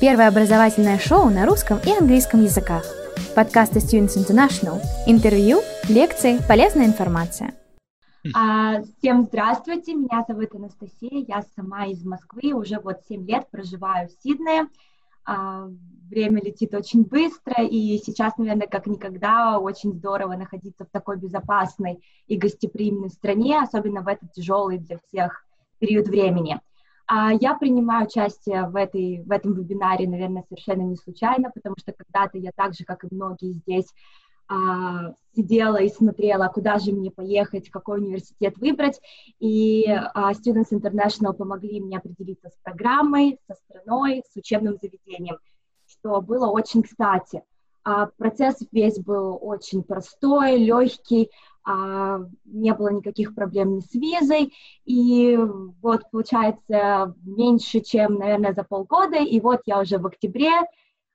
Первое образовательное шоу на русском и английском языках. Подкасты Students International. Интервью, лекции, полезная информация. А, всем здравствуйте, меня зовут Анастасия, я сама из Москвы, уже вот 7 лет проживаю в Сиднее. А, время летит очень быстро, и сейчас, наверное, как никогда, очень здорово находиться в такой безопасной и гостеприимной стране, особенно в этот тяжелый для всех период времени. А я принимаю участие в, этой, в этом вебинаре, наверное, совершенно не случайно, потому что когда-то я так же, как и многие здесь, а, сидела и смотрела, куда же мне поехать, какой университет выбрать, и а, Students International помогли мне определиться с программой, со страной, с учебным заведением, что было очень кстати. Процесс весь был очень простой, легкий, не было никаких проблем с визой, и вот получается меньше, чем, наверное, за полгода, и вот я уже в октябре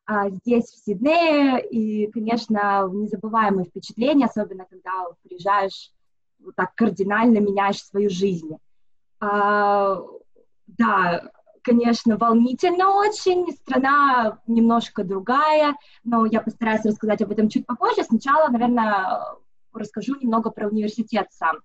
а, здесь, в Сиднее, и, конечно, незабываемые впечатления, особенно когда приезжаешь, вот так кардинально меняешь свою жизнь. А, да, конечно, волнительно очень, страна немножко другая, но я постараюсь рассказать об этом чуть попозже. Сначала, наверное, расскажу немного про университет сам.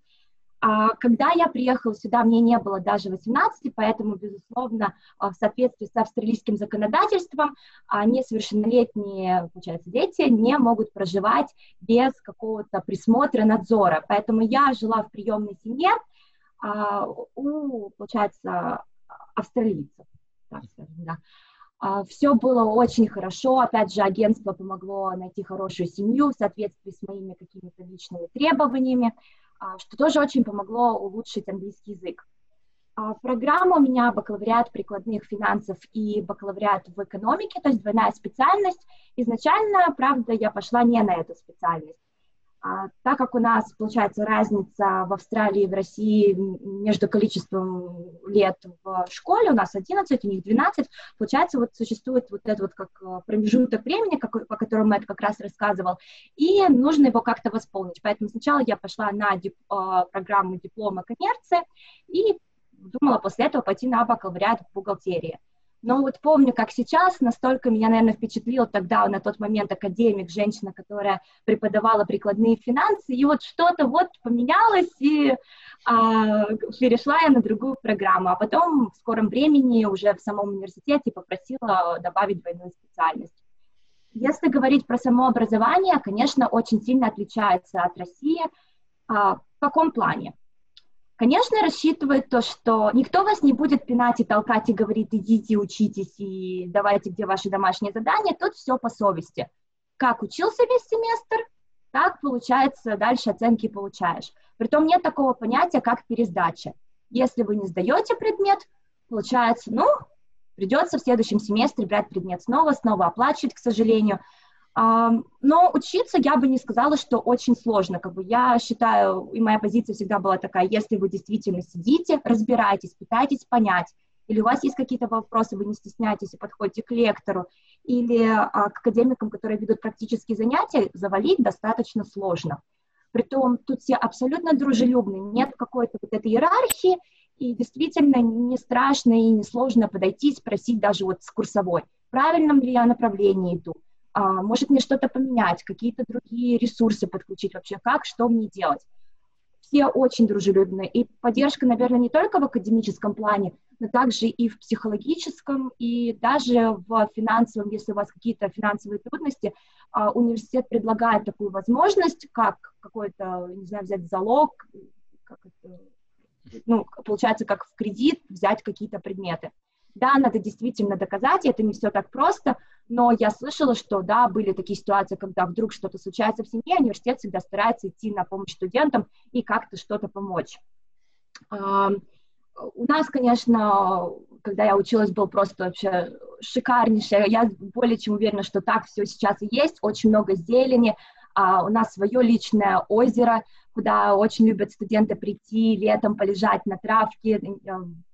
А, когда я приехала сюда, мне не было даже 18, поэтому, безусловно, а, в соответствии с австралийским законодательством, несовершеннолетние, получается, дети не могут проживать без какого-то присмотра, надзора. Поэтому я жила в приемной семье а, у, получается, австралийцев, так скажем, да. А, Все было очень хорошо. Опять же, агентство помогло найти хорошую семью в соответствии с моими какими-то личными требованиями, а, что тоже очень помогло улучшить английский язык. А, программа у меня бакалавриат прикладных финансов и бакалавриат в экономике, то есть двойная специальность. Изначально, правда, я пошла не на эту специальность. А, так как у нас, получается, разница в Австралии и в России между количеством лет в школе, у нас 11, у них 12, получается, вот существует вот этот вот как э, промежуток времени, как, по которому Мэтт как раз рассказывал, и нужно его как-то восполнить. Поэтому сначала я пошла на дип, э, программу диплома коммерции и думала после этого пойти на бакалавриат в бухгалтерии. Но вот помню, как сейчас, настолько меня, наверное, впечатлил тогда, на тот момент, академик, женщина, которая преподавала прикладные финансы, и вот что-то вот поменялось, и а, перешла я на другую программу, а потом в скором времени уже в самом университете попросила добавить двойную специальность. Если говорить про само образование, конечно, очень сильно отличается от России. А, в каком плане? Конечно, рассчитывает то, что никто вас не будет пинать и толкать и говорить, идите, учитесь и давайте, где ваши домашние задания. Тут все по совести. Как учился весь семестр, так, получается, дальше оценки получаешь. Притом нет такого понятия, как пересдача. Если вы не сдаете предмет, получается, ну, придется в следующем семестре брать предмет снова, снова оплачивать, к сожалению. Но учиться я бы не сказала, что очень сложно. Как бы я считаю, и моя позиция всегда была такая, если вы действительно сидите, разбираетесь, пытаетесь понять, или у вас есть какие-то вопросы, вы не стесняетесь и подходите к лектору, или а, к академикам, которые ведут практические занятия, завалить достаточно сложно. Притом тут все абсолютно дружелюбны, нет какой-то вот этой иерархии, и действительно не страшно и не сложно подойти, спросить даже вот с курсовой, в правильном ли я направлении иду, а, может мне что-то поменять, какие-то другие ресурсы подключить вообще, как, что мне делать. Все очень дружелюбные, и поддержка, наверное, не только в академическом плане, но также и в психологическом, и даже в финансовом, если у вас какие-то финансовые трудности, а, университет предлагает такую возможность, как какой-то, не знаю, взять залог, как это, ну, получается, как в кредит взять какие-то предметы. Да, надо действительно доказать, это не все так просто, но я слышала, что, да, были такие ситуации, когда вдруг что-то случается в семье, университет всегда старается идти на помощь студентам и как-то что-то помочь. У нас, конечно, когда я училась, был просто вообще шикарнейшее. Я более чем уверена, что так все сейчас и есть. Очень много зелени. А у нас свое личное озеро, куда очень любят студенты прийти летом, полежать на травке,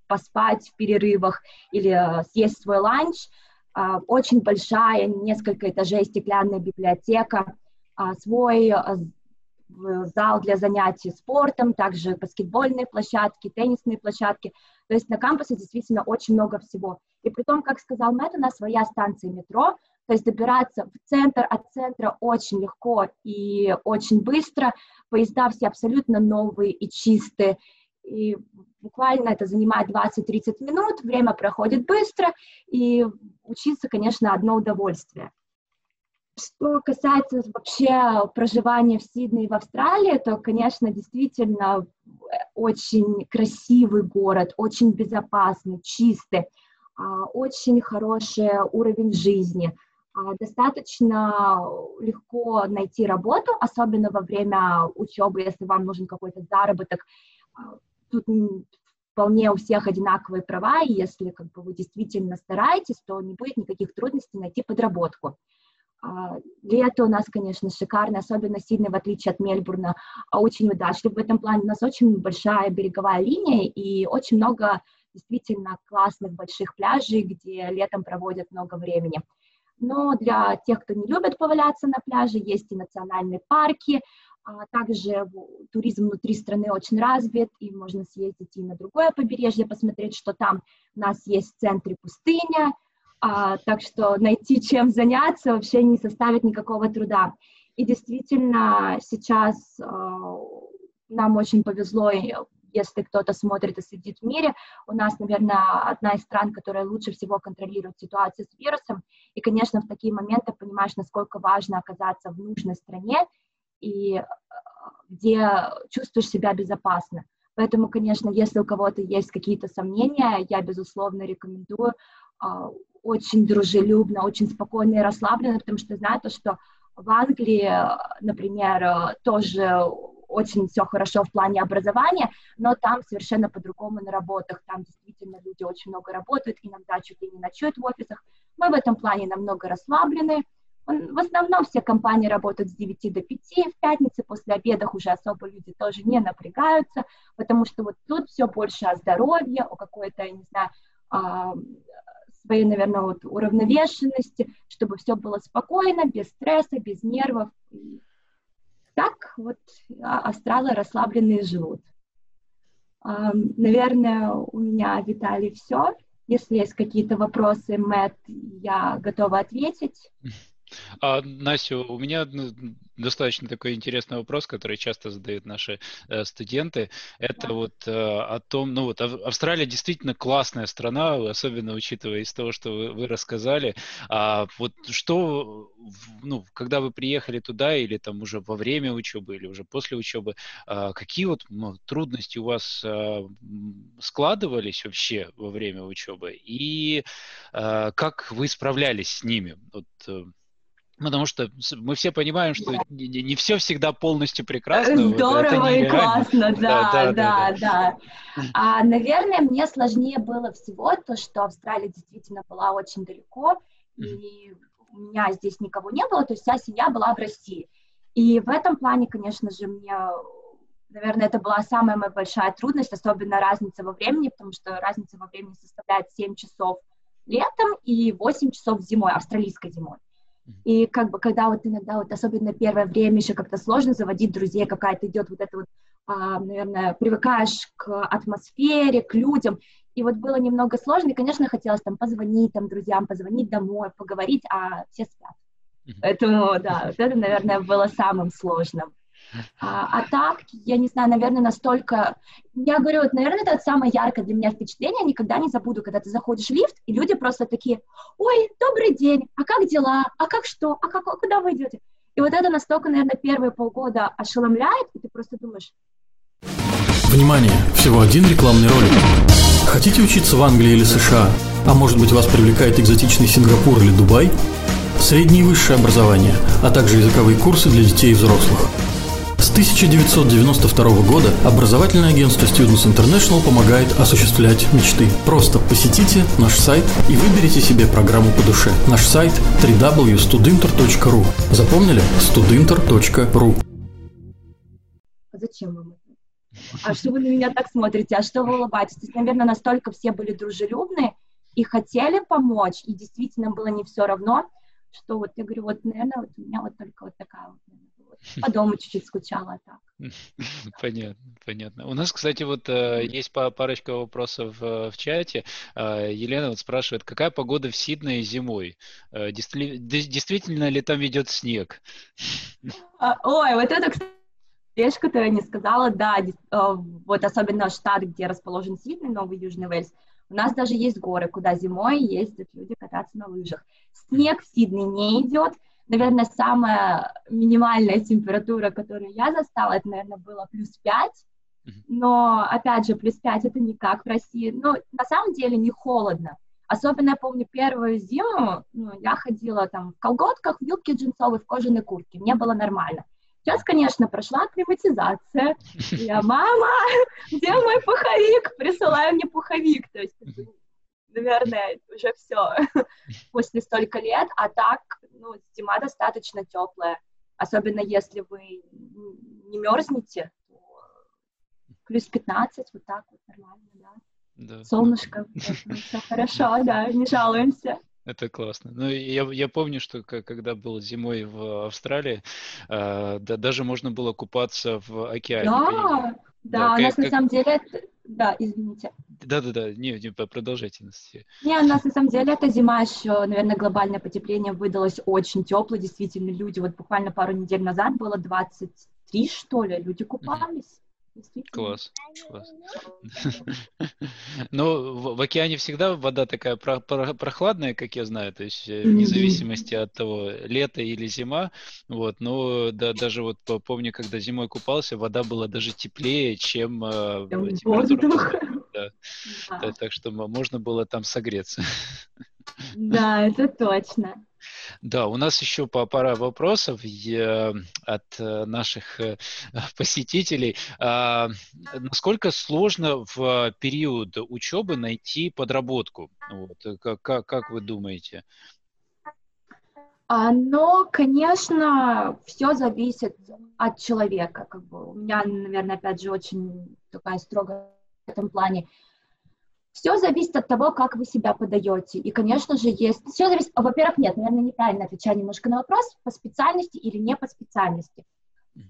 поспать в перерывах или э, съесть свой ланч. А, очень большая, несколько этажей стеклянная библиотека, а, свой э, зал для занятий спортом, также баскетбольные площадки, теннисные площадки. То есть на кампусе действительно очень много всего. И при том, как сказал Мэтт, у нас своя станция метро, то есть добираться в центр от центра очень легко и очень быстро. Поезда все абсолютно новые и чистые. И буквально это занимает 20-30 минут, время проходит быстро, и учиться, конечно, одно удовольствие. Что касается вообще проживания в Сиднее и в Австралии, то, конечно, действительно очень красивый город, очень безопасный, чистый, а, очень хороший уровень жизни. А, достаточно легко найти работу, особенно во время учебы, если вам нужен какой-то заработок. Тут вполне у всех одинаковые права, и если как бы, вы действительно стараетесь, то не будет никаких трудностей найти подработку. А, лето у нас, конечно, шикарное, особенно сильно, в отличие от Мельбурна, а очень удачлив в этом плане. У нас очень большая береговая линия и очень много действительно классных больших пляжей, где летом проводят много времени. Но для тех, кто не любит поваляться на пляже, есть и национальные парки, также туризм внутри страны очень развит, и можно съездить и на другое побережье, посмотреть, что там у нас есть в центре пустыня, а, так что найти чем заняться вообще не составит никакого труда. И действительно сейчас а, нам очень повезло, если кто-то смотрит и сидит в мире, у нас, наверное, одна из стран, которая лучше всего контролирует ситуацию с вирусом. И, конечно, в такие моменты понимаешь, насколько важно оказаться в нужной стране и а, где чувствуешь себя безопасно. Поэтому, конечно, если у кого-то есть какие-то сомнения, я, безусловно, рекомендую очень дружелюбно, очень спокойно и расслабленно, потому что знаю то, что в Англии, например, тоже очень все хорошо в плане образования, но там совершенно по-другому на работах. Там действительно люди очень много работают, иногда чуть ли не ночуют в офисах. Мы в этом плане намного расслаблены. В основном все компании работают с 9 до 5, в пятницу после обедов уже особо люди тоже не напрягаются, потому что вот тут все больше о здоровье, о какой-то, я не знаю, своей, наверное, вот уравновешенности, чтобы все было спокойно, без стресса, без нервов. Так вот а, астралы расслабленные живут. Наверное, у меня, Виталий, все. Если есть какие-то вопросы, Мэтт, я готова ответить. А, Настя, у меня достаточно такой интересный вопрос, который часто задают наши э, студенты. Это вот э, о том, ну вот Австралия действительно классная страна, особенно учитывая из того, что вы, вы рассказали. А вот что, ну, когда вы приехали туда или там уже во время учебы или уже после учебы, а, какие вот ну, трудности у вас а, складывались вообще во время учебы и а, как вы справлялись с ними? Вот, э, Потому что мы все понимаем, что не, не, не все всегда полностью прекрасно. Здорово и классно, да, да, да. да, да. А, наверное, мне сложнее было всего то, что Австралия действительно была очень далеко, и у меня здесь никого не было, то есть вся семья была в России. И в этом плане, конечно же, мне, наверное, это была самая моя большая трудность, особенно разница во времени, потому что разница во времени составляет 7 часов летом и 8 часов зимой, австралийской зимой. И как бы, когда вот иногда, вот особенно первое время еще как-то сложно заводить друзей, какая-то идет вот это вот, а, наверное, привыкаешь к атмосфере, к людям, и вот было немного сложно, и, конечно, хотелось там позвонить там друзьям, позвонить домой, поговорить, а все спят. Поэтому, да, вот это, наверное, было самым сложным. А, а так, я не знаю, наверное, настолько... Я говорю, вот, наверное, это самое яркое для меня впечатление, никогда не забуду, когда ты заходишь в лифт, и люди просто такие, ой, добрый день, а как дела, а как что, а, как, а куда вы идете? И вот это настолько, наверное, первые полгода ошеломляет, и ты просто думаешь... Внимание! Всего один рекламный ролик. Хотите учиться в Англии или США? А может быть вас привлекает экзотичный Сингапур или Дубай? Среднее и высшее образование, а также языковые курсы для детей и взрослых – 1992 года образовательное агентство Students International помогает осуществлять мечты. Просто посетите наш сайт и выберите себе программу по душе. Наш сайт www.studinter.ru Запомнили? studinter.ru Зачем вам это? А что вы на меня так смотрите? А что вы улыбаетесь? Наверное, настолько все были дружелюбные и хотели помочь, и действительно было не все равно, что вот я говорю, вот, наверное, вот у меня вот только вот такая вот по дому чуть-чуть скучала так. Понятно, понятно. У нас, кстати, вот э, есть парочка вопросов э, в чате. Э, Елена вот спрашивает, какая погода в Сиднее зимой? Действительно ли там идет снег? А, ой, вот это, кстати, вещь, которую я не сказала, да, вот особенно штат, где расположен Сидней, Новый Южный Уэльс, у нас даже есть горы, куда зимой ездят люди кататься на лыжах. Снег в Сиднey не идет, наверное, самая минимальная температура, которую я застала, это, наверное, было плюс 5, но, опять же, плюс 5 это не как в России, но на самом деле не холодно. Особенно я помню первую зиму, ну, я ходила там в колготках, в юбке джинсовой, в кожаной куртке, мне было нормально. Сейчас, конечно, прошла акклиматизация. Я, мама, где мой пуховик? Присылаю мне пуховик. То есть, наверное, уже все после столько лет. А так, ну, зима достаточно теплая. Особенно если вы не мерзнете, плюс 15, вот так вот нормально, да. Да. Солнышко, все хорошо, да, не жалуемся. Это классно. Ну, я, я помню, что когда был зимой в Австралии, э, да, даже можно было купаться в океане. Да, да, да у нас как... на самом деле, да, извините. Да-да-да, не, не продолжайте. Не, у нас на самом деле эта зима еще, наверное, глобальное потепление выдалось очень тепло, действительно, люди, вот буквально пару недель назад было 23, что ли, люди купались. Класс, класс. Но в, океане всегда вода такая про, про, прохладная, как я знаю, то есть э, вне зависимости от того, лето или зима, вот, но да, даже вот помню, когда зимой купался, вода была даже теплее, чем э, температура. Да. Да. Так что можно было там согреться. Да, это точно. Да, у нас еще пара вопросов от э, наших э, посетителей. А, насколько сложно в период учебы найти подработку? Вот, э, как, как, вы думаете? А, но, конечно, все зависит от человека. Как бы. У меня, наверное, опять же, очень такая строгая в этом плане. Все зависит от того, как вы себя подаете. И, конечно же, есть... Все зависит... Во-первых, нет, наверное, неправильно отвечаю немножко на вопрос, по специальности или не по специальности.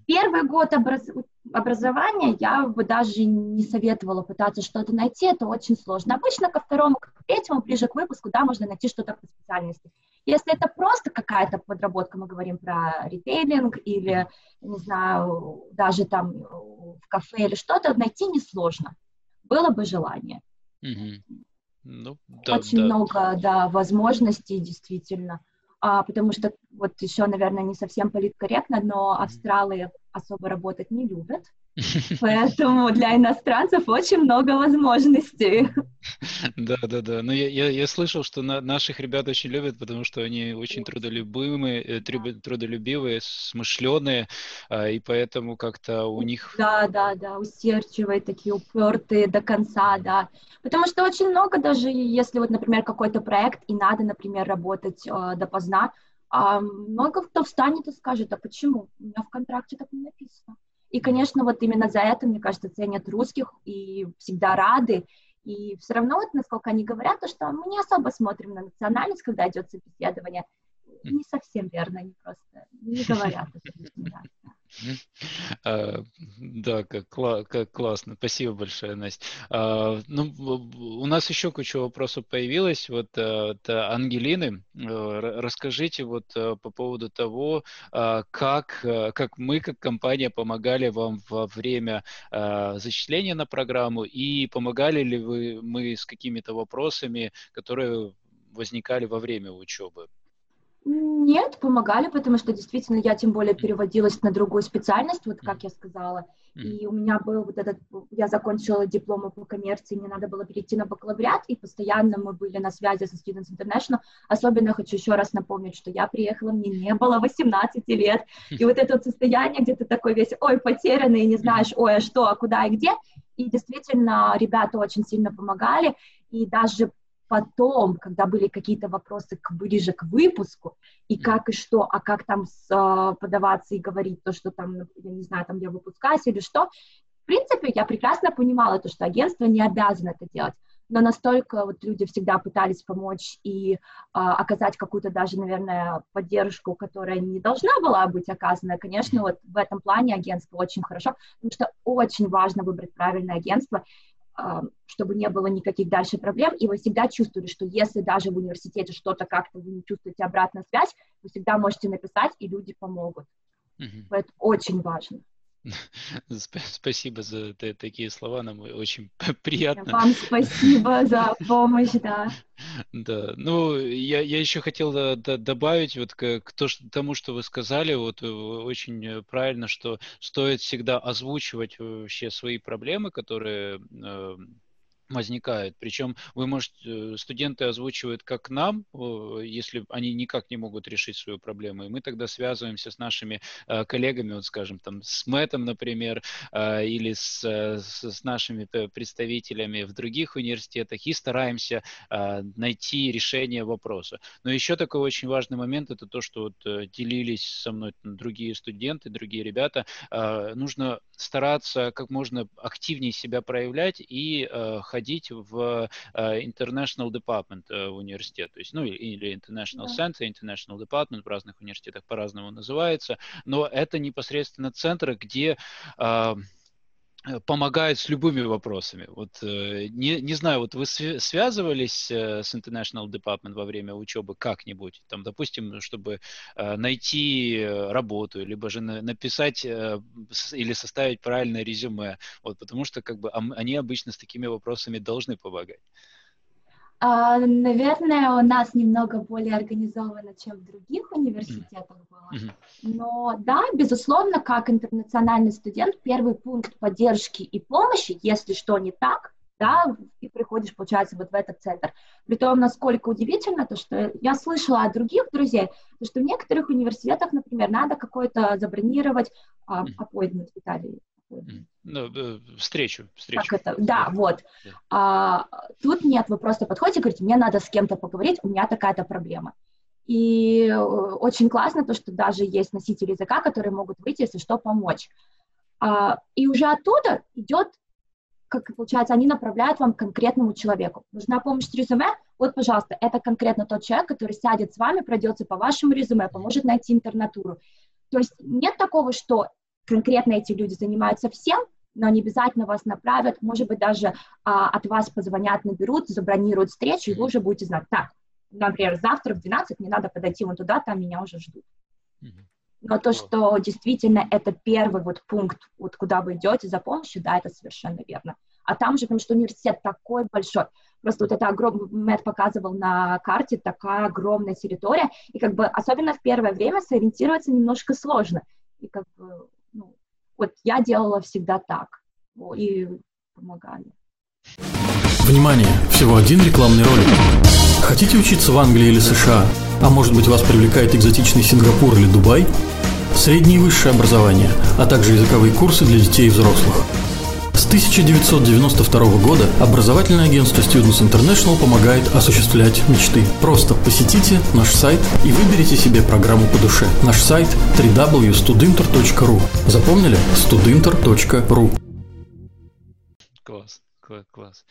Первый год образ... образования я бы даже не советовала пытаться что-то найти, это очень сложно. Обычно ко второму, к третьему, ближе к выпуску, да, можно найти что-то по специальности. Если это просто какая-то подработка, мы говорим про ритейлинг или, не знаю, даже там в кафе или что-то, найти несложно. Было бы желание. Угу. Ну, да, Очень да. много, да, возможностей, действительно. А, потому что, вот еще, наверное, не совсем политкорректно, но австралы особо работать не любят. Поэтому для иностранцев очень много возможностей. Да, да, да. Но я, я, я слышал, что на, наших ребят очень любят, потому что они очень трудолюбивые, э, трудолюбивые, смышленые, а, и поэтому как-то у них... Да, да, да, усердчивые, такие упертые до конца, да. Потому что очень много даже, если вот, например, какой-то проект, и надо, например, работать э, допоздна, а много кто встанет и скажет, а почему? У меня в контракте так не написано. И, конечно, вот именно за это, мне кажется, ценят русских и всегда рады. И все равно, вот, насколько они говорят, то, что мы не особо смотрим на национальность, когда идет собеседование. Не совсем верно, они просто не говорят. Да. А, да, как, как классно. Спасибо большое, Настя. А, ну, у нас еще куча вопросов появилась. Вот э, от Ангелины. Э, расскажите вот э, по поводу того, а, как, как мы, как компания, помогали вам во время зачисления на программу и помогали ли вы мы с какими-то вопросами, которые возникали во время учебы? Нет, помогали, потому что действительно я тем более переводилась на другую специальность, вот как я сказала. И у меня был вот этот, я закончила дипломы по коммерции, мне надо было перейти на бакалавриат, и постоянно мы были на связи со Students International. Особенно хочу еще раз напомнить, что я приехала, мне не было 18 лет, и вот это вот состояние, где ты такой весь, ой, потерянный, не знаешь, ой, а что, а куда и где. И действительно, ребята очень сильно помогали, и даже потом, когда были какие-то вопросы к, ближе к выпуску, и как и что, а как там с, а, подаваться и говорить то, что там, я не знаю, там я выпускаюсь или что, в принципе, я прекрасно понимала то, что агентство не обязано это делать, но настолько вот люди всегда пытались помочь и а, оказать какую-то даже, наверное, поддержку, которая не должна была быть оказана. Конечно, вот в этом плане агентство очень хорошо, потому что очень важно выбрать правильное агентство, чтобы не было никаких дальше проблем, и вы всегда чувствовали, что если даже в университете что-то как-то вы не чувствуете обратную связь, вы всегда можете написать, и люди помогут. Mm-hmm. Это очень важно. Спасибо за такие слова, нам очень приятно. Вам спасибо за помощь, да. Да, ну, я, я еще хотел э, добавить вот к, к тому, что вы сказали, вот э, очень э, правильно, что стоит всегда озвучивать вообще свои проблемы, которые возникает. Причем вы можете, э, студенты озвучивают как нам, если они никак не могут решить свою проблему, и мы тогда связываемся с нашими э, коллегами, вот скажем, там, с Мэтом, например, э, или с, с нашими представителями в других университетах и стараемся найти решение вопроса. Но еще такой очень важный момент, это то, что вот делились со мной другие студенты, другие ребята, нужно стараться как можно активнее себя проявлять и входить в э, International Department э, в университет, то есть, ну, или International Center, International Department в разных университетах по-разному называется, но это непосредственно центры, где Э, помогает с любыми вопросами. Вот э, не, не знаю, вот вы связывались э, с International Department во время учебы как-нибудь, там, допустим, чтобы найти работу, либо же написать или составить правильное резюме, вот, потому что как бы они обычно с такими вопросами должны помогать. А, наверное, у нас немного более организовано, чем в других университетах было. Но да, безусловно, как интернациональный студент, первый пункт поддержки и помощи, если что не так, да, и приходишь, получается, вот в этот центр. При том, насколько удивительно, то, что я слышала от других друзей, то, что в некоторых университетах, например, надо какой-то забронировать а, appointment в Италии, ну, э, встречу, встречу. Как это? Да, вот. А, тут нет, вы просто подходите и говорите, мне надо с кем-то поговорить, у меня такая-то проблема. И э, очень классно то, что даже есть носители языка, которые могут выйти, если что, помочь. А, и уже оттуда идет, как получается, они направляют вам к конкретному человеку. Нужна помощь с резюме? Вот, пожалуйста, это конкретно тот человек, который сядет с вами, пройдется по вашему резюме, поможет найти интернатуру. То есть нет такого, что конкретно эти люди занимаются всем, но не обязательно вас направят, может быть, даже а, от вас позвонят, наберут, забронируют встречу, и вы уже будете знать, так, например, завтра в 12 мне надо подойти вон туда, там меня уже ждут. Но то, что действительно это первый вот пункт, вот куда вы идете за помощью, да, это совершенно верно. А там же, потому что университет такой большой, просто вот это огромное, Мэтт показывал на карте, такая огромная территория, и как бы особенно в первое время сориентироваться немножко сложно. И как бы вот я делала всегда так. И помогали. Внимание! Всего один рекламный ролик. Хотите учиться в Англии или США? А может быть вас привлекает экзотичный Сингапур или Дубай? Среднее и высшее образование, а также языковые курсы для детей и взрослых – 1992 года образовательное агентство Students International помогает осуществлять мечты. Просто посетите наш сайт и выберите себе программу по душе. Наш сайт www.studinter.ru Запомнили? studinter.ru Класс класс.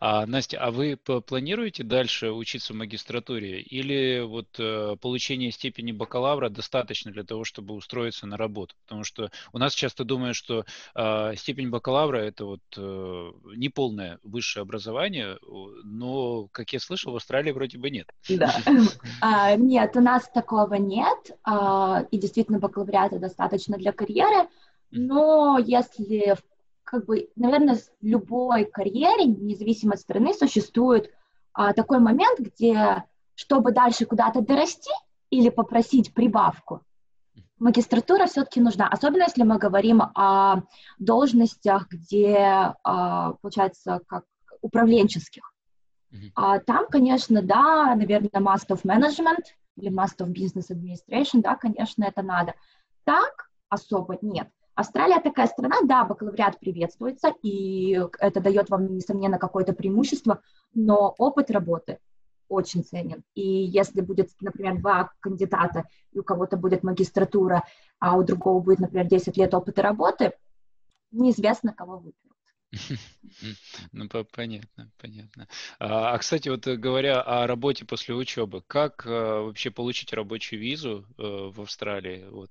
А, Настя, а вы планируете дальше учиться в магистратуре или вот э, получение степени бакалавра достаточно для того, чтобы устроиться на работу? Потому что у нас часто думают, что э, степень бакалавра это вот э, неполное высшее образование, но, как я слышал, в Австралии вроде бы нет. Да. А, нет, у нас такого нет, а, и действительно бакалавриата достаточно для карьеры, но если в как бы, наверное, в любой карьере, независимо от страны, существует а, такой момент, где, чтобы дальше куда-то дорасти или попросить прибавку, магистратура все-таки нужна, особенно если мы говорим о должностях, где, а, получается, как управленческих. А там, конечно, да, наверное, Master of Management или Master of Business Administration, да, конечно, это надо. Так особо нет. Австралия такая страна, да, бакалавриат приветствуется, и это дает вам, несомненно, какое-то преимущество, но опыт работы очень ценен. И если будет, например, два кандидата, и у кого-то будет магистратура, а у другого будет, например, 10 лет опыта работы, неизвестно, кого выберут. Ну, понятно, понятно. А, а, кстати, вот э, говоря о работе после учебы, как а, вообще получить рабочую визу а, в Австралии? Вот,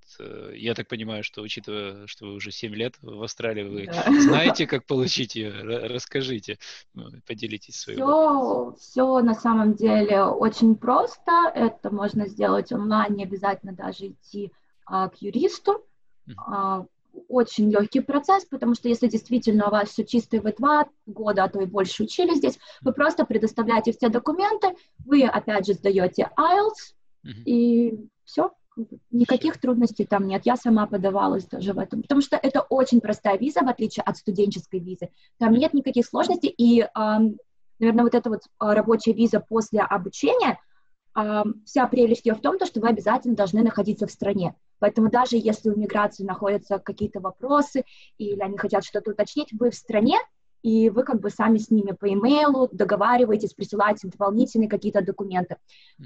я так понимаю, что учитывая, что вы уже 7 лет в Австралии, вы да. знаете, как получить ее? Расскажите, ну, поделитесь своим. Все, все на самом деле очень просто. Это можно сделать онлайн, не обязательно даже идти а, к юристу. Очень легкий процесс, потому что если действительно у вас все чисто, вы два года, а то и больше учились здесь, вы просто предоставляете все документы, вы опять же сдаете IELTS, mm-hmm. и все, никаких трудностей там нет. Я сама подавалась даже в этом, потому что это очень простая виза, в отличие от студенческой визы. Там нет никаких сложностей, и, наверное, вот эта вот а, рабочая виза после обучения, вся прелесть ее в том, что вы обязательно должны находиться в стране. Поэтому даже если у миграции находятся какие-то вопросы или они хотят что-то уточнить, вы в стране, и вы как бы сами с ними по имейлу договариваетесь, присылаете дополнительные какие-то документы.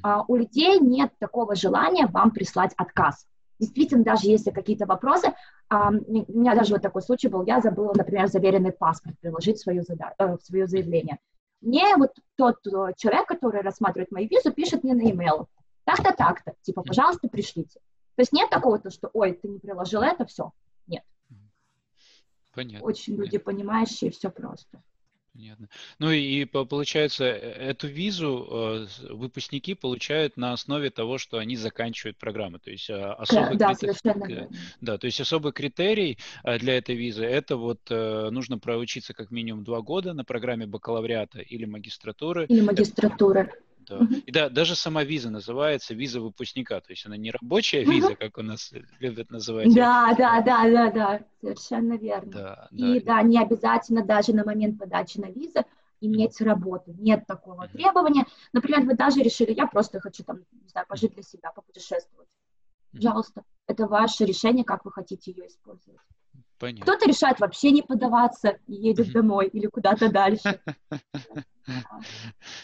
А у людей нет такого желания вам прислать отказ. Действительно, даже если какие-то вопросы, а, у меня даже вот такой случай был, я забыла, например, заверенный паспорт приложить в свое, зада- э, в свое заявление. Мне вот тот э, человек, который рассматривает мою визу, пишет мне на e-mail, так-то, так-то, типа, пожалуйста, пришлите. То есть нет такого, то, что, ой, ты не приложил это, все. Нет. Понятно. Очень люди понимающие, все просто. Понятно. Ну и получается, э, эту визу э, выпускники получают на основе того, что они заканчивают программу. То есть а, особый да, критер... совершенно Да, то есть особый критерий э, для этой визы это вот нужно проучиться как минимум два года на программе бакалавриата или магистратуры. Или магистратуры. Да. И да, даже сама виза называется виза выпускника, то есть она не рабочая виза, как у нас любят называть. Да, да, да, да, да, совершенно верно. Да, и да, не обязательно даже на момент подачи на визу иметь работу. Нет такого требования. Например, вы даже решили, я просто хочу там, не знаю, пожить для себя, попутешествовать. Пожалуйста, это ваше решение, как вы хотите ее использовать. Понятно. Кто-то решает вообще не подаваться и едет домой или куда-то дальше.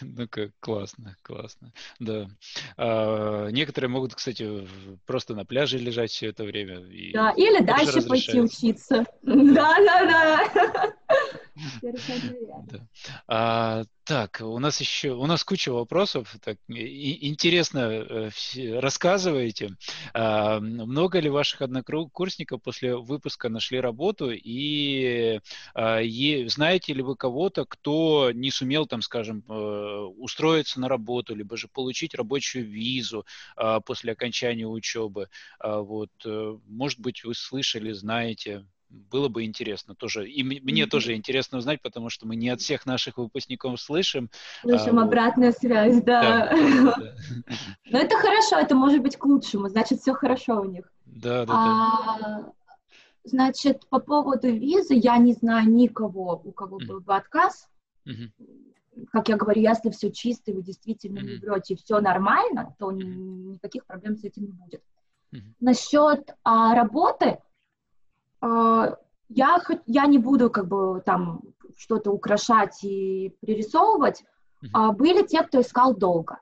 Ну как, классно, классно, да. А, некоторые могут, кстати, просто на пляже лежать все это время. И да, или дальше пойти учиться. Да, да, да. А, так, у нас еще, у нас куча вопросов. Так, и, интересно э, рассказываете. А, много ли ваших однокурсников после выпуска нашли работу и а, е, знаете ли вы кого-то, кто не сумел там, скажем, э, устроиться на работу, либо же получить рабочую визу а, после окончания учебы? А, вот, э, может быть, вы слышали, знаете? Было бы интересно тоже. И мне mm-hmm. тоже интересно узнать, потому что мы не от всех наших выпускников слышим. Слышим а, обратную связь, да. да, да, да. Но это хорошо, это может быть к лучшему, значит, все хорошо у них. Да, да, а, да. Значит, по поводу визы я не знаю никого, у кого mm-hmm. был бы отказ. Mm-hmm. Как я говорю, если все чисто, вы действительно mm-hmm. не врете, все нормально, то mm-hmm. никаких проблем с этим не будет. Mm-hmm. Насчет а, работы, я, я не буду как бы там что-то украшать и пририсовывать. Mm-hmm. Были те, кто искал долго.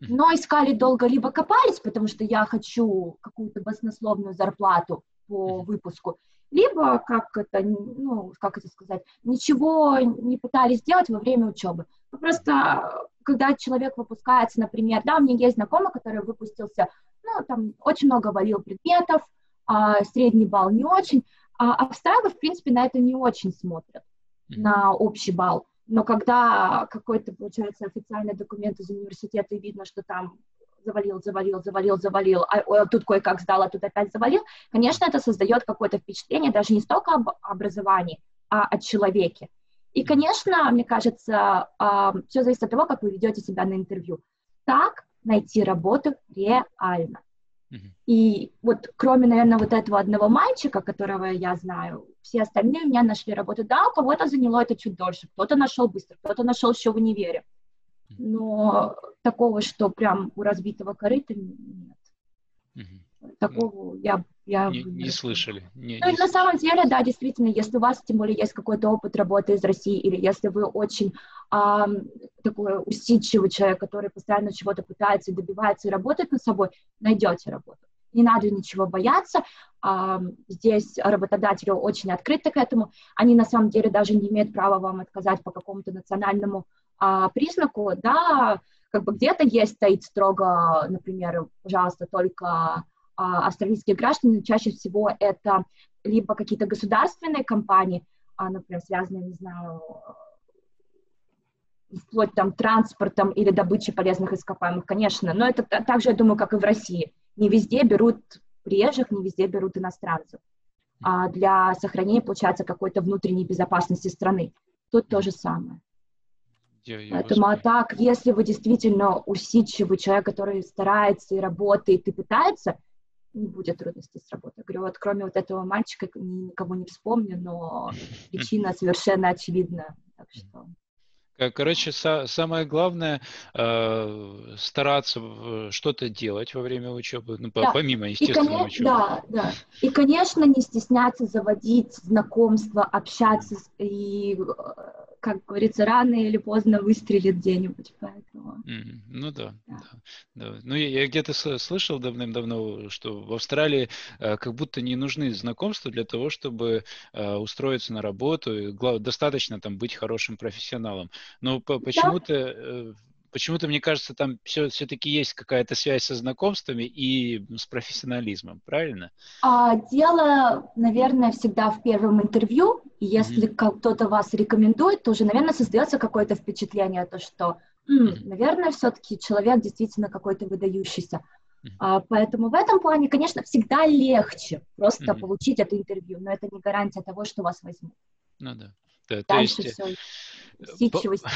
Но искали долго, либо копались, потому что я хочу какую-то баснословную зарплату по выпуску, либо, как это, ну, как это сказать, ничего не пытались сделать во время учебы. Ну, просто, когда человек выпускается, например, да, у меня есть знакомый, который выпустился, ну, там, очень много валил предметов, а, средний балл не очень, а австралы, в принципе, на это не очень смотрят, mm-hmm. на общий балл. Но когда какой-то, получается, официальный документ из университета, и видно, что там завалил, завалил, завалил, завалил, а тут кое-как сдал, а тут опять завалил, конечно, это создает какое-то впечатление даже не столько об образовании, а о человеке. И, конечно, мне кажется, все зависит от того, как вы ведете себя на интервью. Так найти работу реально. И вот кроме, наверное, вот этого одного мальчика, которого я знаю, все остальные у меня нашли работу. Да, у кого-то заняло это чуть дольше, кто-то нашел быстро, кто-то нашел еще в универе. Но такого, что прям у разбитого корыта нет. Такого я, я не, не слышали. Не, ну, не... На самом деле, да, действительно, если у вас тем более есть какой-то опыт работы из России, или если вы очень а, такой усидчивый человек, который постоянно чего-то пытается, добивается и работает над собой, найдете работу. не надо ничего бояться. Здесь работодатели очень открыты к этому. Они на самом деле даже не имеют права вам отказать по какому-то национальному а, признаку. Да, как бы где-то есть стоит строго, например, пожалуйста, только а, австралийские граждане, чаще всего это либо какие-то государственные компании, а, например, связанные, не знаю, вплоть там транспортом или добычей полезных ископаемых, конечно, но это также, я думаю, как и в России. Не везде берут приезжих, не везде берут иностранцев. А для сохранения, получается, какой-то внутренней безопасности страны. Тут то же самое. Я, я Поэтому, а так, если вы действительно усидчивый человек, который старается и работает, и пытается, не будет трудностей с работой. Говорю, вот кроме вот этого мальчика никого не вспомню, но причина совершенно очевидна. Так что Короче, са- самое главное э, стараться что-то делать во время учебы, ну, да. помимо естественного учебы. Да, да. И, конечно, не стесняться заводить знакомства, общаться и э, как говорится, рано или поздно выстрелит где-нибудь, поэтому... Mm, ну да, да. да, да. Ну я, я где-то слышал давным-давно, что в Австралии э, как будто не нужны знакомства для того, чтобы э, устроиться на работу, глав, достаточно там быть хорошим профессионалом. Но по, почему-то э, почему-то, мне кажется, там все, все-таки есть какая-то связь со знакомствами и с профессионализмом, правильно? А, дело, наверное, всегда в первом интервью. Если mm-hmm. кто-то вас рекомендует, то уже, наверное, создается какое-то впечатление, то что, м, mm-hmm. наверное, все-таки человек действительно какой-то выдающийся. Mm-hmm. А, поэтому в этом плане, конечно, всегда легче просто mm-hmm. получить это интервью, но это не гарантия того, что вас возьмут. Ну да. То, Дальше то есть... все усидчивости.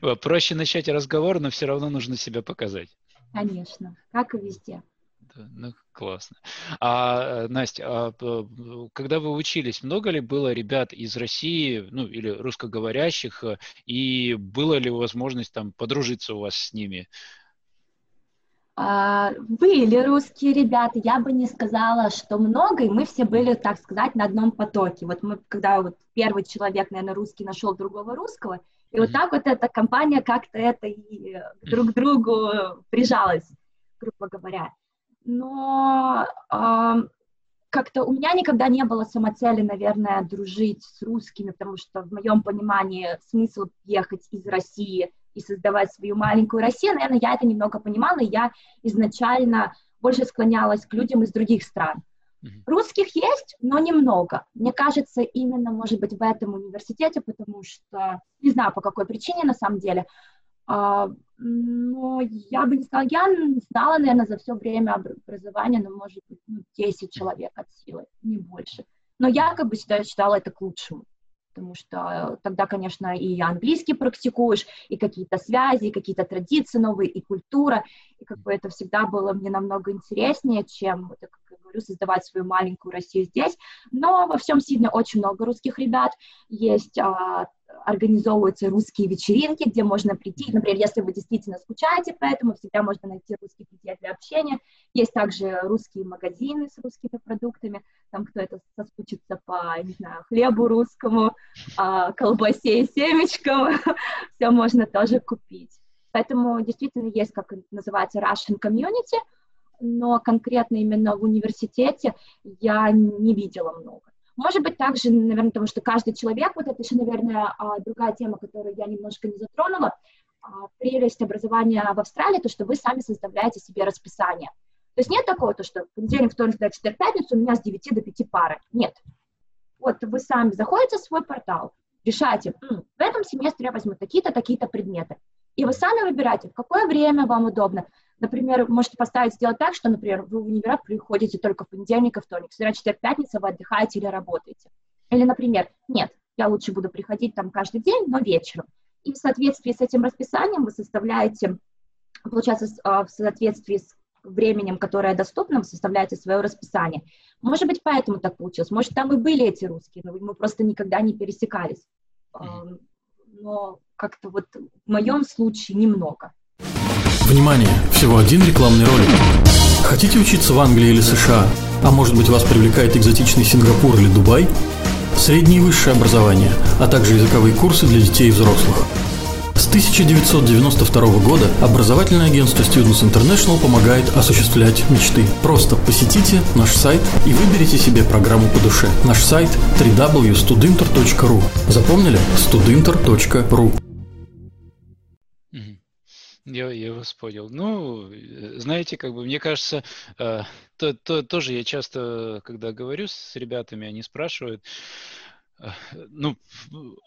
Проще начать разговор, но все равно нужно себя показать. Конечно, как и везде. Да, ну, классно. А, Настя, а, когда вы учились, много ли было ребят из России, ну, или русскоговорящих, и было ли возможность там подружиться у вас с ними? А, были русские ребята, я бы не сказала, что много, и мы все были, так сказать, на одном потоке. Вот мы, когда вот первый человек, наверное, русский нашел другого русского, и вот так вот эта компания как-то это и друг к другу прижалась, грубо говоря. Но э, как-то у меня никогда не было самоцели, наверное, дружить с русскими, потому что в моем понимании смысл ехать из России – и создавать свою маленькую Россию, наверное, я это немного понимала, и я изначально больше склонялась к людям из других стран. Русских есть, но немного. Мне кажется, именно, может быть, в этом университете, потому что, не знаю, по какой причине на самом деле, а, но я бы не сказала, я знала, наверное, за все время образования, ну, может быть, ну, 10 человек от силы, не больше. Но я как бы всегда считала это к лучшему потому что тогда, конечно, и английский практикуешь, и какие-то связи, и какие-то традиции новые, и культура, и как бы это всегда было мне намного интереснее, чем, как я говорю, создавать свою маленькую Россию здесь, но во всем Сидне очень много русских ребят, есть а, организовываются русские вечеринки, где можно прийти, например, если вы действительно скучаете по этому, всегда можно найти русских людей для общения. Есть также русские магазины с русскими продуктами, там кто-то соскучится по, не знаю, хлебу русскому, а, колбасе и семечкам, все можно тоже купить. Поэтому действительно есть, как называется, Russian community, но конкретно именно в университете я не видела много. Может быть, также, наверное, потому что каждый человек, вот это еще, наверное, а, другая тема, которую я немножко не затронула, а, прелесть образования в Австралии, то, что вы сами составляете себе расписание. То есть нет такого, то, что понедельник, вторник, среда, четверг, пятницу у меня с 9 до 5 пары. Нет. Вот вы сами заходите в свой портал, решаете, в этом семестре я возьму такие-то, такие-то предметы. И вы сами выбираете, в какое время вам удобно. Например, можете поставить сделать так, что, например, вы в универ приходите только в понедельник и вторник, среда, четверг, пятница вы отдыхаете или работаете. Или, например, нет, я лучше буду приходить там каждый день, но вечером. И в соответствии с этим расписанием вы составляете, получается, а, в соответствии с временем, которое доступно, вы составляете свое расписание. Может быть, поэтому так получилось. Может, там и были эти русские, но мы просто никогда не пересекались. Но как-то вот в моем случае немного. Внимание! Всего один рекламный ролик. Хотите учиться в Англии или США? А может быть вас привлекает экзотичный Сингапур или Дубай? Среднее и высшее образование, а также языковые курсы для детей и взрослых. С 1992 года образовательное агентство Students International помогает осуществлять мечты. Просто посетите наш сайт и выберите себе программу по душе. Наш сайт www.studinter.ru Запомнили? studinter.ru я, я вас понял. Ну, знаете, как бы мне кажется, э, то, то, тоже я часто, когда говорю с ребятами, они спрашивают, ну,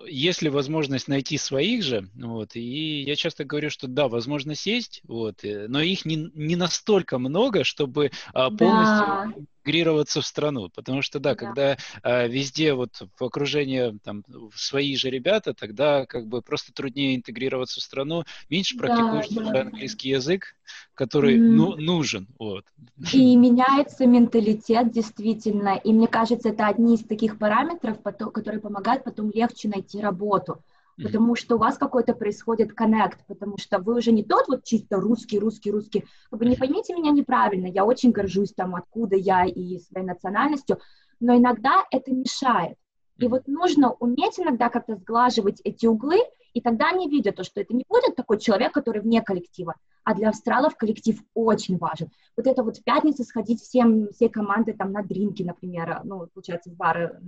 есть ли возможность найти своих же, вот, и я часто говорю, что да, возможность есть, вот, э, но их не, не настолько много, чтобы а, полностью да. Интегрироваться в страну, потому что, да, да. когда а, везде вот в окружении там свои же ребята, тогда как бы просто труднее интегрироваться в страну, меньше практикуешь да, да. английский язык, который mm. ну, нужен, вот. И меняется менталитет, действительно, и мне кажется, это одни из таких параметров, которые помогают потом легче найти работу потому что у вас какой-то происходит коннект, потому что вы уже не тот вот чисто русский, русский, русский. Вы не поймите меня неправильно, я очень горжусь там, откуда я и своей национальностью, но иногда это мешает. И вот нужно уметь иногда как-то сглаживать эти углы, и тогда они видят то, что это не будет такой человек, который вне коллектива, а для австралов коллектив очень важен. Вот это вот в пятницу сходить всем, всей команды там на дринки, например, ну, получается, в бары,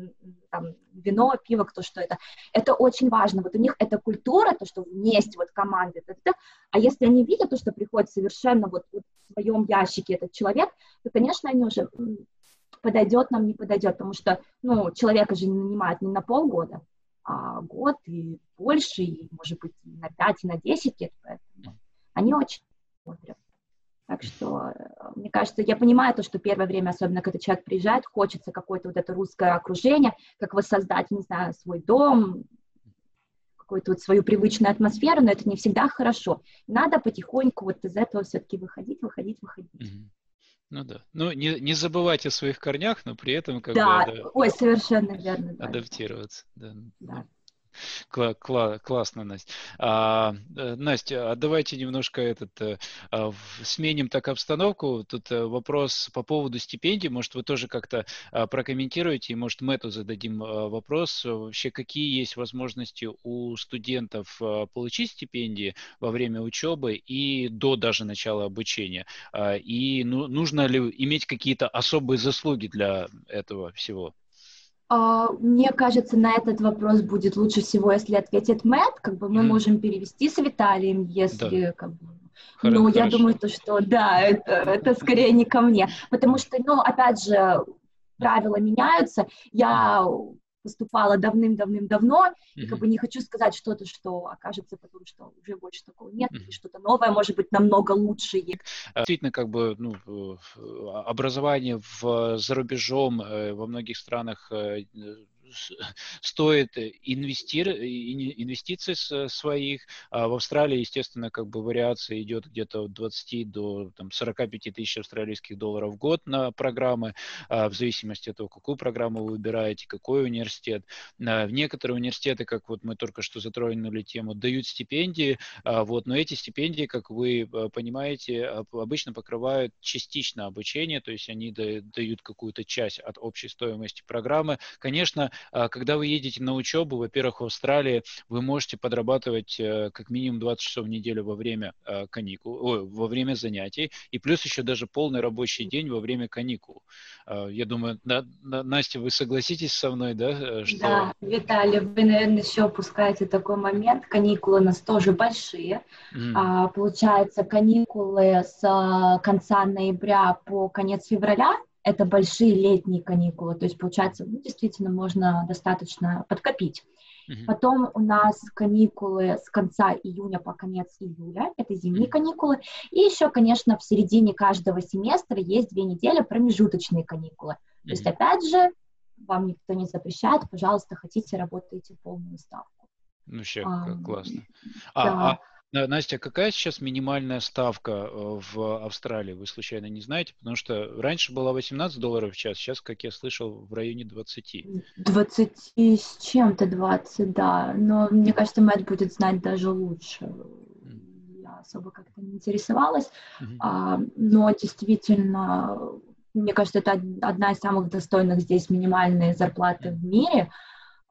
там, вино, пиво, кто что это, это очень важно. Вот у них это культура, то, что вместе вот команды, а если они видят то, что приходит совершенно вот, вот в своем ящике этот человек, то, конечно, они уже подойдет нам, не подойдет, потому что, ну, человека же не нанимают не на полгода, а год и больше, и, может быть, и на 5, и на 10 лет, поэтому они очень смотрят. Так что, э, мне кажется, я понимаю то, что первое время, особенно когда человек приезжает, хочется какое-то вот это русское окружение, как воссоздать, не знаю, свой дом, какую-то вот свою привычную атмосферу, но это не всегда хорошо. Надо потихоньку вот из этого все-таки выходить, выходить, выходить. Mm-hmm. Ну да. Ну, не, не забывать о своих корнях, но при этом как да. бы... Да, ой, совершенно верно. Да. Адаптироваться. Да. да. Кла- кла- классно, Настя. А, э, Настя, а давайте немножко этот э, а, сменим так обстановку. Тут э, вопрос по поводу стипендий. Может, вы тоже как-то а, прокомментируете, и может, Мэту зададим вопрос. Вообще, какие есть возможности у студентов получить стипендии во время учебы и до даже начала обучения? И ну, нужно ли иметь какие-то особые заслуги для этого всего? А, мне кажется, на этот вопрос будет лучше всего, если ответит Мэтт. Как бы мы mm. можем перевести с Виталием, если да. как бы. Хорошо, ну, я думаю, то, что да, это, это скорее не ко мне. Потому что, ну, опять же, правила меняются. Я поступала давным-давным-давно, mm-hmm. и как бы не хочу сказать что-то, что окажется потом, что уже больше такого нет, mm-hmm. или что-то новое, может быть, намного лучше. А, действительно, как бы, ну, образование в, за рубежом э, во многих странах э, стоит инвестир, инвестиций своих. А в Австралии, естественно, как бы вариация идет где-то от 20 до там, 45 тысяч австралийских долларов в год на программы, а в зависимости от того, какую программу вы выбираете, какой университет. А в некоторые университеты, как вот мы только что затронули тему, дают стипендии, вот, но эти стипендии, как вы э, понимаете, обычно покрывают частично обучение, то есть они дают какую-то часть от общей стоимости программы. Конечно, когда вы едете на учебу, во-первых, в Австралии вы можете подрабатывать э, как минимум 20 часов в неделю во время э, каникул, ой, во время занятий, и плюс еще даже полный рабочий день во время каникул. А, я думаю, да, Настя, вы согласитесь со мной, да? Э, что... Да, Виталий, вы, наверное, еще опускаете такой момент. Каникулы у нас тоже большие. Mm. А, получается, каникулы с конца ноября по конец февраля это большие летние каникулы, то есть, получается, ну, действительно можно достаточно подкопить. Uh-huh. Потом у нас каникулы с конца июня по конец июля, это зимние uh-huh. каникулы. И еще, конечно, в середине каждого семестра есть две недели промежуточные каникулы. Uh-huh. То есть, опять же, вам никто не запрещает, пожалуйста, хотите, работайте полную ставку. Ну, вообще, а, классно. А, да. а, Настя, какая сейчас минимальная ставка э, в Австралии? Вы случайно не знаете? Потому что раньше была 18 долларов в час, сейчас, как я слышал, в районе 20. 20 с чем-то 20, да. Но мне кажется, Мэтт будет знать даже лучше. Я особо как-то не интересовалась. Mm-hmm. А, но действительно, мне кажется, это одна из самых достойных здесь минимальной зарплаты mm-hmm. в мире.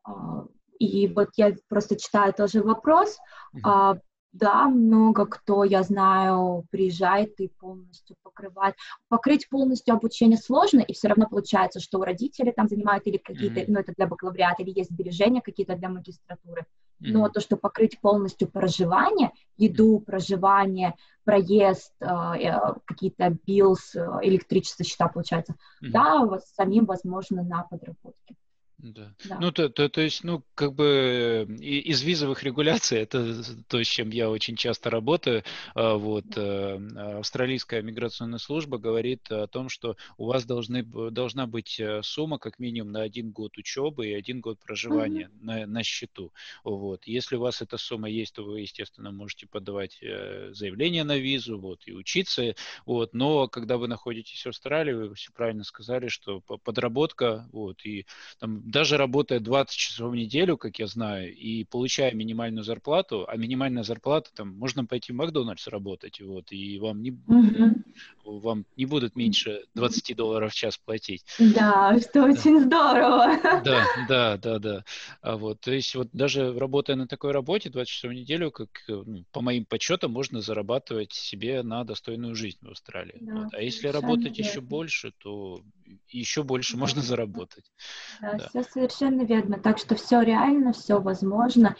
А, И вот я просто читаю тоже вопрос. Mm-hmm. Да, много кто, я знаю, приезжает и полностью покрывает. Покрыть полностью обучение сложно, и все равно получается, что у родителей там занимают или какие-то, mm-hmm. ну, это для бакалавриата, или есть сбережения какие-то для магистратуры. Mm-hmm. Но то, что покрыть полностью проживание, еду, проживание, проезд, э, э, какие-то bills, э, электричество, счета, получается, mm-hmm. да, самим возможно на подработке. Да. да. Ну, то, то, то есть, ну, как бы из визовых регуляций, это то, с чем я очень часто работаю, а, вот, э, австралийская миграционная служба говорит о том, что у вас должны, должна быть э, сумма как минимум на один год учебы и один год проживания mm-hmm. на, на счету, вот. Если у вас эта сумма есть, то вы, естественно, можете подавать э, заявление на визу, вот, и учиться, вот, но когда вы находитесь в Австралии, вы все правильно сказали, что подработка, вот, и там даже работая 20 часов в неделю, как я знаю, и получая минимальную зарплату, а минимальная зарплата, там, можно пойти в Макдональдс работать, вот, и вам не, угу. вам не будут меньше 20 долларов в час платить. Да, что очень здорово. Да, да, да, да. А вот, то есть вот даже работая на такой работе 20 часов в неделю, как ну, по моим подсчетам, можно зарабатывать себе на достойную жизнь в Австралии. Да, вот. А если работать верно. еще больше, то еще больше можно заработать. Да, да. все совершенно верно. Так что все реально, все возможно.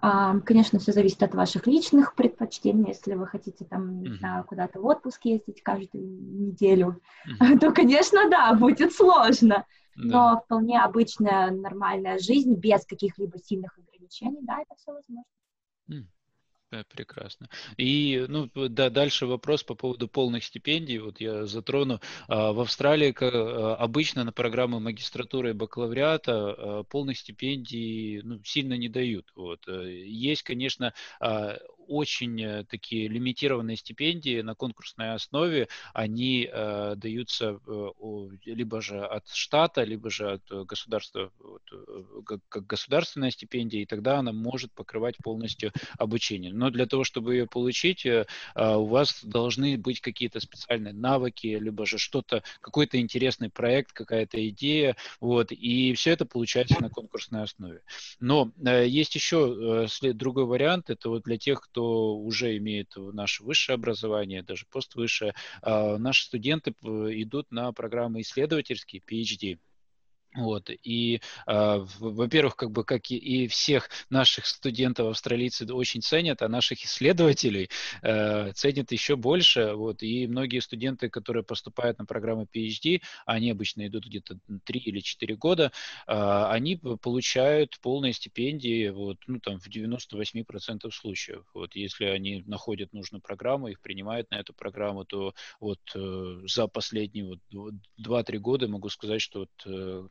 Конечно, все зависит от ваших личных предпочтений. Если вы хотите там, знаю, куда-то в отпуск ездить каждую неделю, uh-huh. то, конечно, да, будет сложно. Да. Но вполне обычная нормальная жизнь без каких-либо сильных ограничений, да, это все возможно. Mm. Прекрасно. И ну, да, дальше вопрос по поводу полных стипендий. Вот я затрону. А, в Австралии а, обычно на программы магистратуры и бакалавриата а, полных стипендий ну, сильно не дают. Вот. Э, есть, конечно, очень э, такие лимитированные стипендии на конкурсной основе, они э, даются э, либо же от штата, либо же от государства, вот, э, как, государственная стипендия, и тогда она может покрывать полностью обучение. Но для того, чтобы ее получить, э, э, у вас должны быть какие-то специальные навыки, либо же что-то, какой-то интересный проект, какая-то идея, вот, и все это получается на конкурсной основе. Но э, есть еще э, другой вариант, это вот для тех, кто уже имеет наше высшее образование, даже поствысшее, а, наши студенты идут на программы исследовательские, PhD. Вот. И, э, во-первых, как бы, как и, и всех наших студентов австралийцы очень ценят, а наших исследователей э, ценят еще больше. Вот. И многие студенты, которые поступают на программы PhD, они обычно идут где-то 3 или 4 года, э, они получают полные стипендии вот, ну, там, в 98% случаев. Вот. Если они находят нужную программу, их принимают на эту программу, то вот э, за последние вот, 2-3 года могу сказать, что вот, э,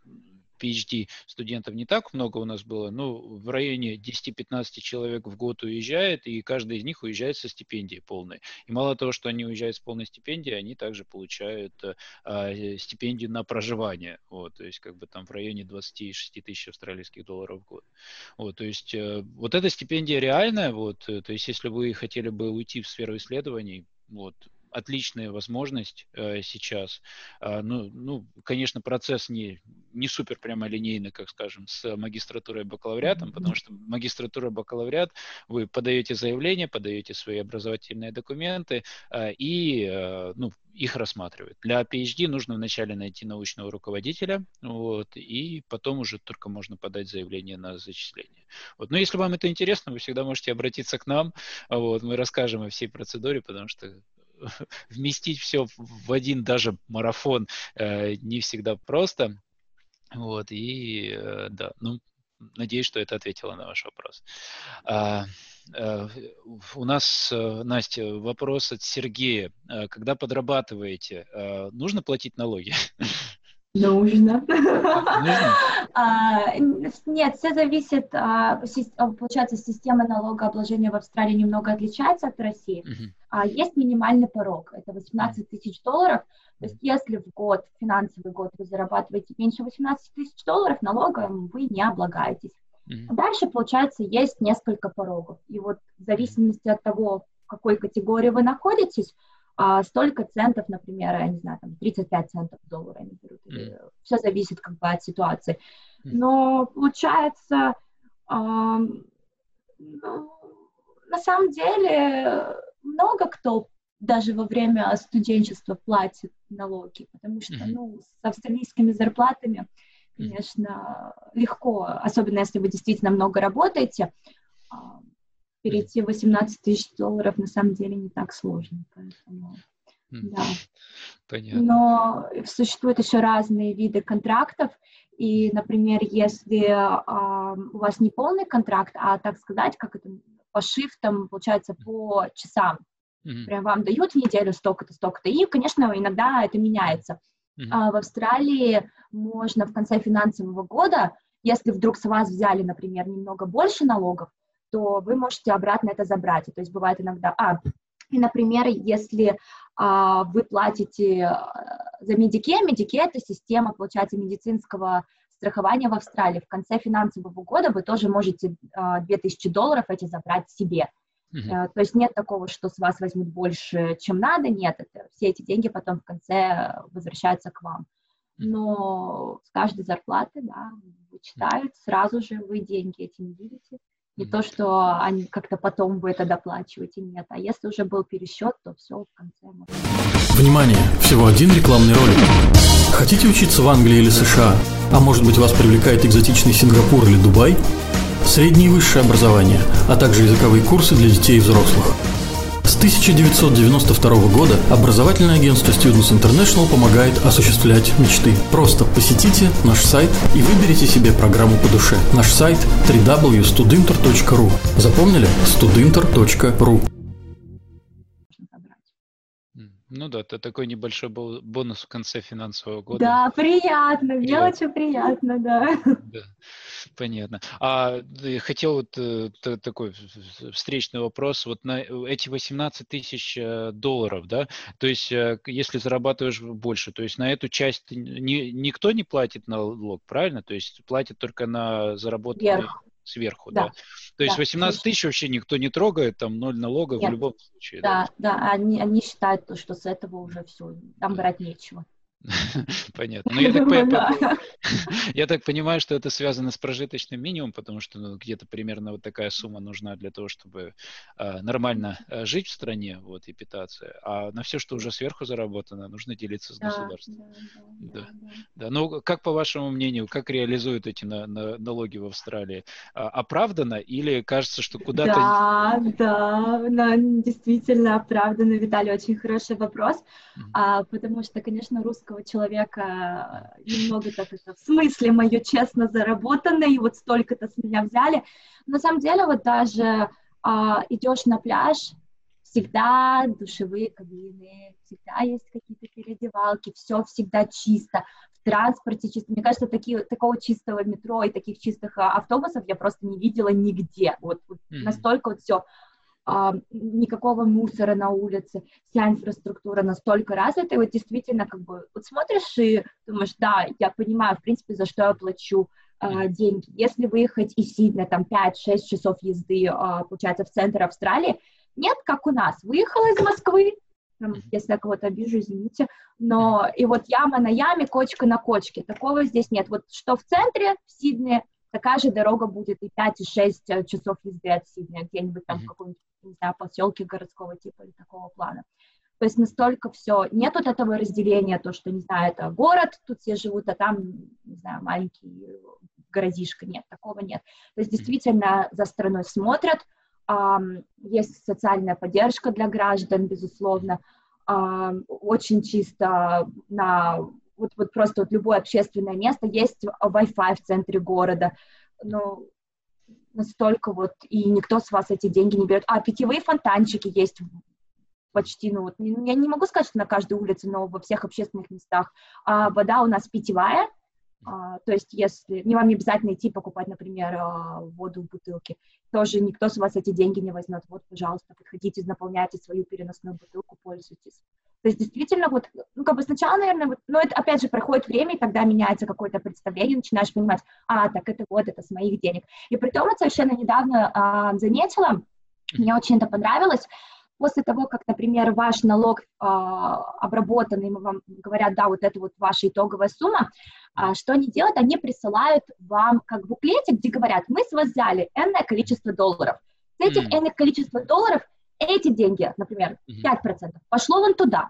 PhD студентов не так много у нас было, но в районе 10-15 человек в год уезжает, и каждый из них уезжает со стипендией полной. И мало того, что они уезжают с полной стипендией, они также получают э, стипендию на проживание. Вот, то есть как бы там в районе 26 тысяч австралийских долларов в год. Вот, то есть э, вот эта стипендия реальная, вот, э, то есть если вы хотели бы уйти в сферу исследований, вот, отличная возможность э, сейчас. Э, ну, ну, конечно, процесс не, не супер прямо линейный, как скажем, с магистратурой и бакалавриатом, потому что магистратура и бакалавриат, вы подаете заявление, подаете свои образовательные документы э, и э, ну, их рассматривают. Для PhD нужно вначале найти научного руководителя, вот, и потом уже только можно подать заявление на зачисление. Вот. Но если вам это интересно, вы всегда можете обратиться к нам, вот, мы расскажем о всей процедуре, потому что вместить все в один даже марафон э, не всегда просто. Вот, и э, да, ну, надеюсь, что это ответило на ваш вопрос. А, а, у нас, Настя, вопрос от Сергея. Когда подрабатываете, нужно платить налоги? Нужно. А, нет, все зависит, а, а, получается, система налогообложения в Австралии немного отличается от России. Есть минимальный порог, это 18 тысяч долларов. То есть если в год, финансовый год, вы зарабатываете меньше 18 тысяч долларов, налогом вы не облагаетесь. Дальше, получается, есть несколько порогов. И вот в зависимости от того, в какой категории вы находитесь, а столько центов, например, я не знаю, там 35 центов доллара они берут. Mm. Все зависит как бы от ситуации. Но получается, ну, на самом деле много кто даже во время студенчества платит налоги, потому что, ну, с австралийскими зарплатами, конечно, легко, особенно если вы действительно много работаете, а, перейти 18 тысяч долларов на самом деле не так сложно, поэтому... Да. Понятно. Но существуют еще разные виды контрактов, и, например, если а, у вас не полный контракт, а, так сказать, как это, по шифтам, получается, по часам, mm-hmm. прям вам дают в неделю столько-то, столько-то, и, конечно, иногда это меняется. Mm-hmm. А в Австралии можно в конце финансового года, если вдруг с вас взяли, например, немного больше налогов, то вы можете обратно это забрать. То есть бывает иногда... А, и, например, если а, вы платите а, за Медике, Медике — это система, получается, медицинского страхования в Австралии. В конце финансового года вы тоже можете а, 2000 долларов эти забрать себе. Uh-huh. То есть нет такого, что с вас возьмут больше, чем надо, нет, это, все эти деньги потом в конце возвращаются к вам. Но с каждой зарплаты, да, вычитают, сразу же вы деньги эти не видите. Не то, что они как-то потом вы это доплачиваете, нет. А если уже был пересчет, то все в конце. Можно... Внимание! Всего один рекламный ролик. Хотите учиться в Англии или США? А может быть вас привлекает экзотичный Сингапур или Дубай? Среднее и высшее образование, а также языковые курсы для детей и взрослых – 1992 года образовательное агентство Students International помогает осуществлять мечты. Просто посетите наш сайт и выберите себе программу по душе. Наш сайт www.studinter.ru Запомнили? studinter.ru Ну да, это такой небольшой бонус в конце финансового года. Да, приятно, мне очень приятно, да. да. Понятно. А хотел вот э, такой встречный вопрос. Вот на эти 18 тысяч э, долларов, да, то есть э, если зарабатываешь больше, то есть на эту часть ни, никто не платит налог, правильно? То есть платит только на заработанные... Вверх сверху, да. да? То есть да, 18 тысяч вообще никто не трогает, там ноль налогов Нет. в любом случае. Да, да, да они, они считают, что с этого уже все, там брать нечего. Понятно. Но я так, понимаю, я так понимаю, что это связано с прожиточным минимумом, потому что ну, где-то примерно вот такая сумма нужна для того, чтобы э, нормально э, жить в стране вот, и питаться. А на все, что уже сверху заработано, нужно делиться с да, государством. Да, да, да, да. Ну, как по вашему мнению, как реализуют эти на, на, налоги в Австралии? А, оправдано или кажется, что куда-то... Да, да, да, действительно оправдано, Виталий, очень хороший вопрос, mm-hmm. а, потому что, конечно, русская русского человека э, немного так это, в смысле мое честно заработанное, и вот столько-то с меня взяли. На самом деле вот даже а, идешь на пляж, всегда душевые кабины, всегда есть какие-то переодевалки, все всегда чисто, в транспорте чисто. Мне кажется, такие, такого чистого метро и таких чистых а, автобусов я просто не видела нигде. Вот, вот mm-hmm. настолько вот все никакого мусора на улице, вся инфраструктура настолько развита, и вот действительно как бы вот смотришь и думаешь, да, я понимаю, в принципе, за что я плачу а, деньги. Если выехать из Сиднея, там 5-6 часов езды, а, получается, в центр Австралии, нет, как у нас, выехала из Москвы, там, если я кого-то обижу, извините, но и вот яма на яме, кочка на кочке, такого здесь нет. Вот что в центре, в Сиднее, такая же дорога будет и 5, и 6 э, часов езды от Сиднея, где-нибудь там mm-hmm. в каком-нибудь не знаю, поселке городского типа или такого плана. То есть настолько все, нет вот этого разделения, то, что, не знаю, это город, тут все живут, а там, не знаю, маленький городишко, нет, такого нет. То есть действительно за страной смотрят, есть социальная поддержка для граждан, безусловно, очень чисто на вот, вот просто вот любое общественное место, есть Wi-Fi в центре города, ну, настолько вот, и никто с вас эти деньги не берет. А питьевые фонтанчики есть почти, ну вот, я не могу сказать, что на каждой улице, но во всех общественных местах. А вода у нас питьевая, то есть если не вам не обязательно идти покупать, например, а, воду в бутылке, тоже никто с вас эти деньги не возьмет. Вот, пожалуйста, подходите, наполняйте свою переносную бутылку, пользуйтесь. То есть действительно вот, ну как бы сначала, наверное, вот, но это опять же проходит время, и тогда меняется какое-то представление, начинаешь понимать, а, так это вот, это с моих денег. И при том, вот совершенно недавно а, заметила, мне очень это понравилось, после того, как, например, ваш налог э, обработан, и вам говорят, да, вот это вот ваша итоговая сумма, э, что они делают? Они присылают вам как буклетик, где говорят, мы с вас взяли энное количество долларов. С этих mm. энное количество долларов эти деньги, например, 5%, пошло вон туда.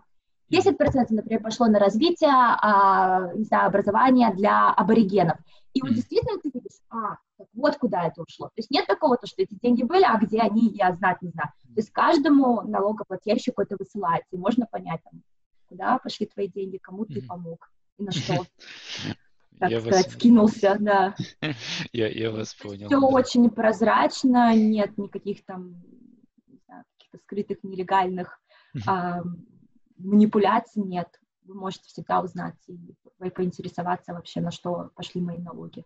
10%, например, пошло на развитие, а, не знаю, образования для аборигенов. И вот действительно ты видишь, а, вот куда это ушло. То есть нет такого, то, что эти деньги были, а где они, я знать не знаю. То есть каждому налогоплательщику это высылается, и можно понять, там, куда пошли твои деньги, кому ты помог и на что. Так я сказать, вас... скинулся, да. Я, я вас понял. Все очень прозрачно, нет никаких там каких-то скрытых нелегальных а, манипуляций нет. Вы можете всегда узнать и поинтересоваться вообще, на что пошли мои налоги.